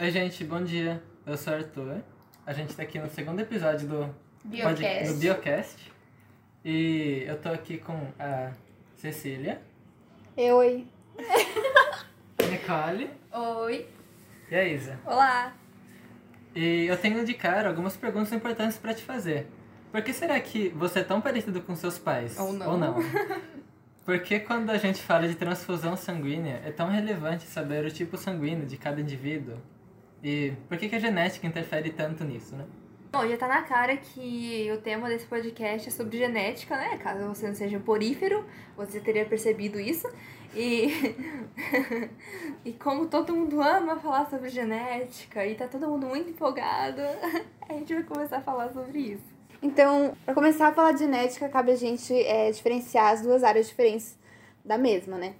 Oi, gente, bom dia. Eu sou o Arthur. A gente tá aqui no segundo episódio do Biocast. do Biocast. E eu tô aqui com a Cecília, Oi. a Nicole Oi. e a Isa. Olá. E eu tenho de cara algumas perguntas importantes pra te fazer. Por que será que você é tão parecido com seus pais? Ou não. Ou não? Por que quando a gente fala de transfusão sanguínea é tão relevante saber o tipo sanguíneo de cada indivíduo? E por que, que a genética interfere tanto nisso, né? Bom, já tá na cara que o tema desse podcast é sobre genética, né? Caso você não seja porífero, você teria percebido isso. E, e como todo mundo ama falar sobre genética e tá todo mundo muito empolgado, a gente vai começar a falar sobre isso. Então, para começar a falar de genética, cabe a gente é, diferenciar as duas áreas diferentes da mesma, né?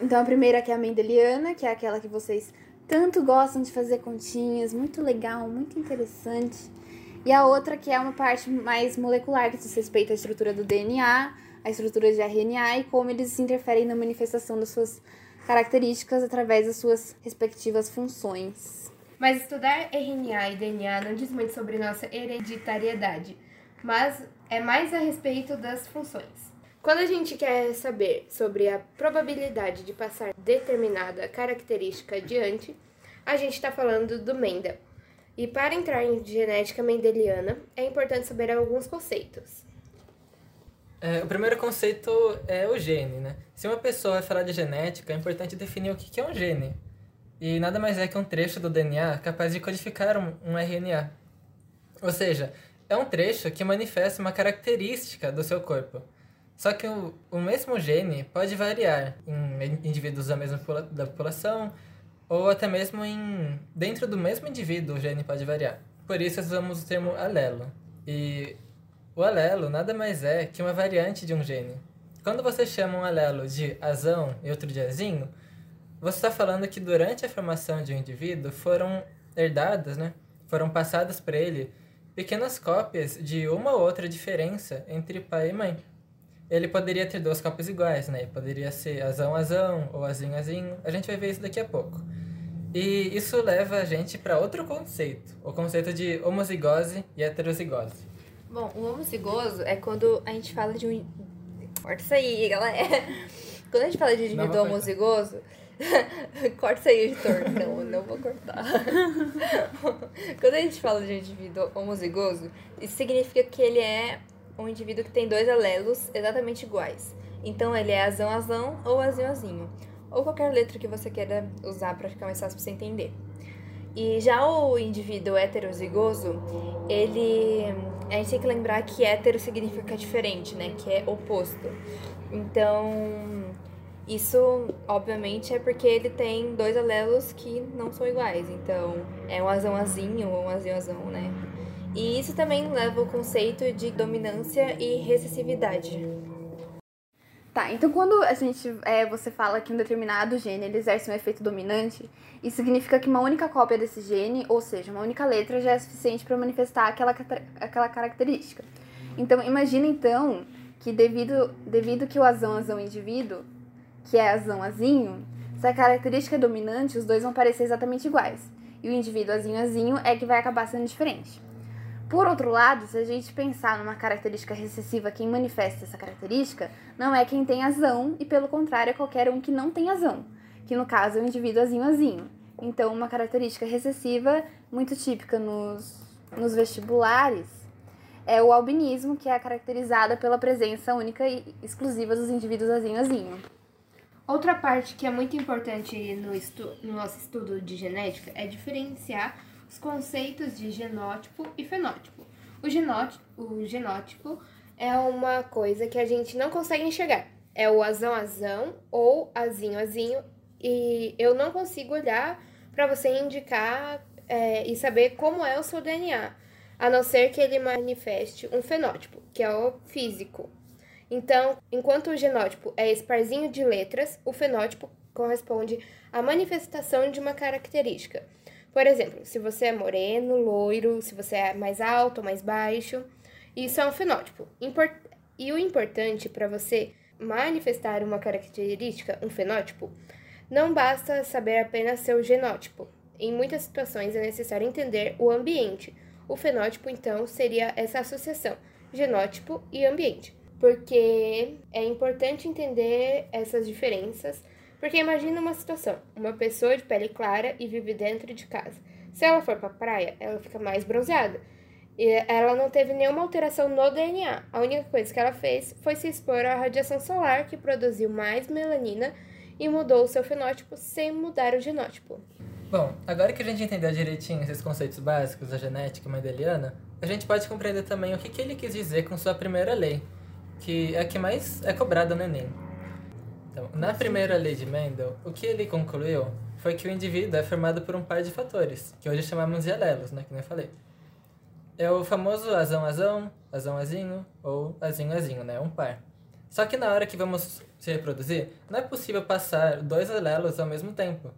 Então, a primeira que é a mendeliana, que é aquela que vocês tanto gostam de fazer continhas, muito legal, muito interessante. E a outra que é uma parte mais molecular, que diz respeito à estrutura do DNA, à estrutura de RNA e como eles interferem na manifestação das suas características através das suas respectivas funções. Mas estudar RNA e DNA não diz muito sobre nossa hereditariedade, mas é mais a respeito das funções. Quando a gente quer saber sobre a probabilidade de passar determinada característica adiante, a gente está falando do Mendel. E para entrar em genética mendeliana, é importante saber alguns conceitos. É, o primeiro conceito é o gene, né? Se uma pessoa vai falar de genética, é importante definir o que é um gene. E nada mais é que um trecho do DNA capaz de codificar um, um RNA. Ou seja, é um trecho que manifesta uma característica do seu corpo. Só que o, o mesmo gene pode variar em indivíduos da mesma da população ou até mesmo em dentro do mesmo indivíduo o gene pode variar. Por isso usamos o termo alelo. E o alelo nada mais é que uma variante de um gene. Quando você chama um alelo de azão e outro de azinho, você está falando que durante a formação de um indivíduo foram herdadas, né? Foram passadas para ele pequenas cópias de uma ou outra diferença entre pai e mãe. Ele poderia ter duas cópias iguais, né? Poderia ser azão azão ou azinho azinho. A gente vai ver isso daqui a pouco. E isso leva a gente para outro conceito, o conceito de homozigose e heterozigose. Bom, o homocigoso é quando a gente fala de um. Corta isso aí, galera. Quando a gente fala de indivíduo homozigoso. Corta isso aí, editor. Não, não vou cortar. Quando a gente fala de um indivíduo homozigoso, isso significa que ele é um indivíduo que tem dois alelos exatamente iguais. Então ele é azão-azão ou azinho-azinho. Ou qualquer letra que você queira usar para ficar mais fácil pra você entender. E já o indivíduo heterozigoso, ele. A gente tem que lembrar que hétero significa diferente, né? Que é oposto. Então, isso, obviamente, é porque ele tem dois alelos que não são iguais. Então, é um azão-azinho ou um azinho-azão, né? E isso também leva ao conceito de dominância e recessividade. Tá, então quando a gente, é, você fala que um determinado gene ele exerce um efeito dominante, isso significa que uma única cópia desse gene, ou seja, uma única letra, já é suficiente para manifestar aquela, aquela característica. Então, imagina então que devido, devido que o azão-azão indivíduo, que é azão-azinho, se a característica é dominante, os dois vão parecer exatamente iguais. E o indivíduo azinho-azinho é que vai acabar sendo diferente. Por outro lado, se a gente pensar numa característica recessiva, quem manifesta essa característica não é quem tem azão, e pelo contrário, é qualquer um que não tem azão, que no caso é o indivíduo azinho-azinho. Então, uma característica recessiva muito típica nos, nos vestibulares é o albinismo, que é caracterizada pela presença única e exclusiva dos indivíduos azinho-azinho. Outra parte que é muito importante no, estu- no nosso estudo de genética é diferenciar os conceitos de genótipo e fenótipo. O, genótipo. o genótipo é uma coisa que a gente não consegue enxergar. É o azão-azão ou azinho-azinho. E eu não consigo olhar para você indicar é, e saber como é o seu DNA, a não ser que ele manifeste um fenótipo, que é o físico. Então, enquanto o genótipo é esse parzinho de letras, o fenótipo corresponde à manifestação de uma característica. Por exemplo, se você é moreno, loiro, se você é mais alto ou mais baixo, isso é um fenótipo. E o importante para você manifestar uma característica, um fenótipo, não basta saber apenas seu genótipo. Em muitas situações é necessário entender o ambiente. O fenótipo, então, seria essa associação genótipo e ambiente, porque é importante entender essas diferenças. Porque imagina uma situação: uma pessoa de pele clara e vive dentro de casa. Se ela for para a praia, ela fica mais bronzeada. E ela não teve nenhuma alteração no DNA. A única coisa que ela fez foi se expor à radiação solar, que produziu mais melanina e mudou o seu fenótipo sem mudar o genótipo. Bom, agora que a gente entendeu direitinho esses conceitos básicos da genética mendeliana, a gente pode compreender também o que, que ele quis dizer com sua primeira lei, que é a que mais é cobrada no Enem. Então, na primeira lei de Mendel, o que ele concluiu foi que o indivíduo é formado por um par de fatores, que hoje chamamos de alelos, né, que nem eu falei. É o famoso azão-azão, azão-azinho ou azinho-azinho, né, um par. Só que na hora que vamos se reproduzir, não é possível passar dois alelos ao mesmo tempo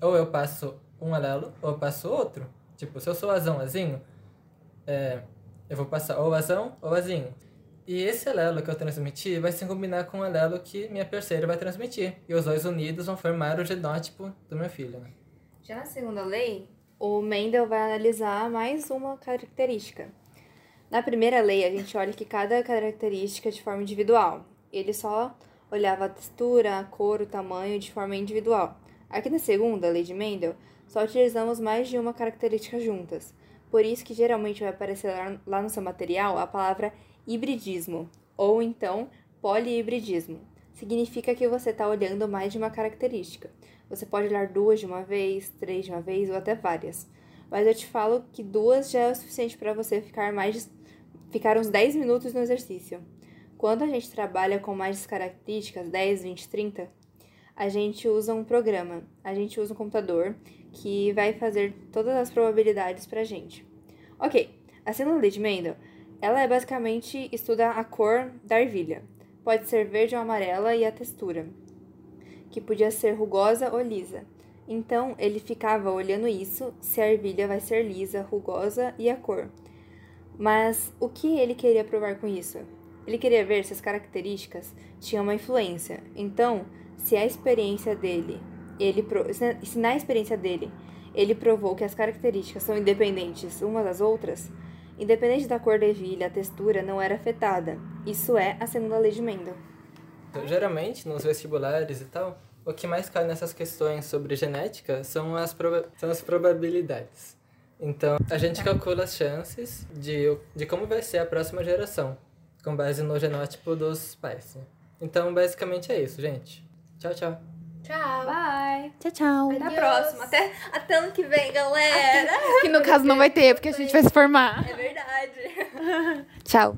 ou eu passo um alelo, ou eu passo outro. Tipo, se eu sou azão azinho, é, eu vou passar ou azão ou azinho. E esse alelo que eu transmiti vai se combinar com o alelo que minha parceira vai transmitir. E os dois unidos vão formar o genótipo do meu filho. Né? Já na segunda lei, o Mendel vai analisar mais uma característica. Na primeira lei, a gente olha que cada característica é de forma individual. Ele só olhava a textura, a cor, o tamanho de forma individual. Aqui na segunda, lei de Mendel, só utilizamos mais de uma característica juntas. Por isso que geralmente vai aparecer lá no seu material a palavra hibridismo, ou então polihibridismo. Significa que você está olhando mais de uma característica. Você pode olhar duas de uma vez, três de uma vez ou até várias. Mas eu te falo que duas já é o suficiente para você ficar mais ficar uns 10 minutos no exercício. Quando a gente trabalha com mais características, 10, 20, 30, a gente usa um programa, a gente usa um computador que vai fazer todas as probabilidades pra gente. Ok, a célula de Mendel, ela é basicamente estuda a cor da ervilha. Pode ser verde ou amarela e a textura, que podia ser rugosa ou lisa. Então, ele ficava olhando isso, se a ervilha vai ser lisa, rugosa e a cor. Mas o que ele queria provar com isso? Ele queria ver se as características tinham uma influência. Então, se a experiência dele, ele se na experiência dele, ele provou que as características são independentes umas das outras, independente da cor da ervilha, a textura não era afetada. Isso é a segunda lei de Mendel. Então, geralmente, nos vestibulares e tal, o que mais cai nessas questões sobre genética são as, são as probabilidades. Então, a gente calcula as chances de, de como vai ser a próxima geração, com base no genótipo dos pais. Né? Então, basicamente é isso, gente. Tchau, tchau. Tchau. Bye. Tchau, tchau. Até a próxima. Até, até ano que vem, galera. Que no caso não vai ter, porque a gente vai se formar. É verdade. Tchau.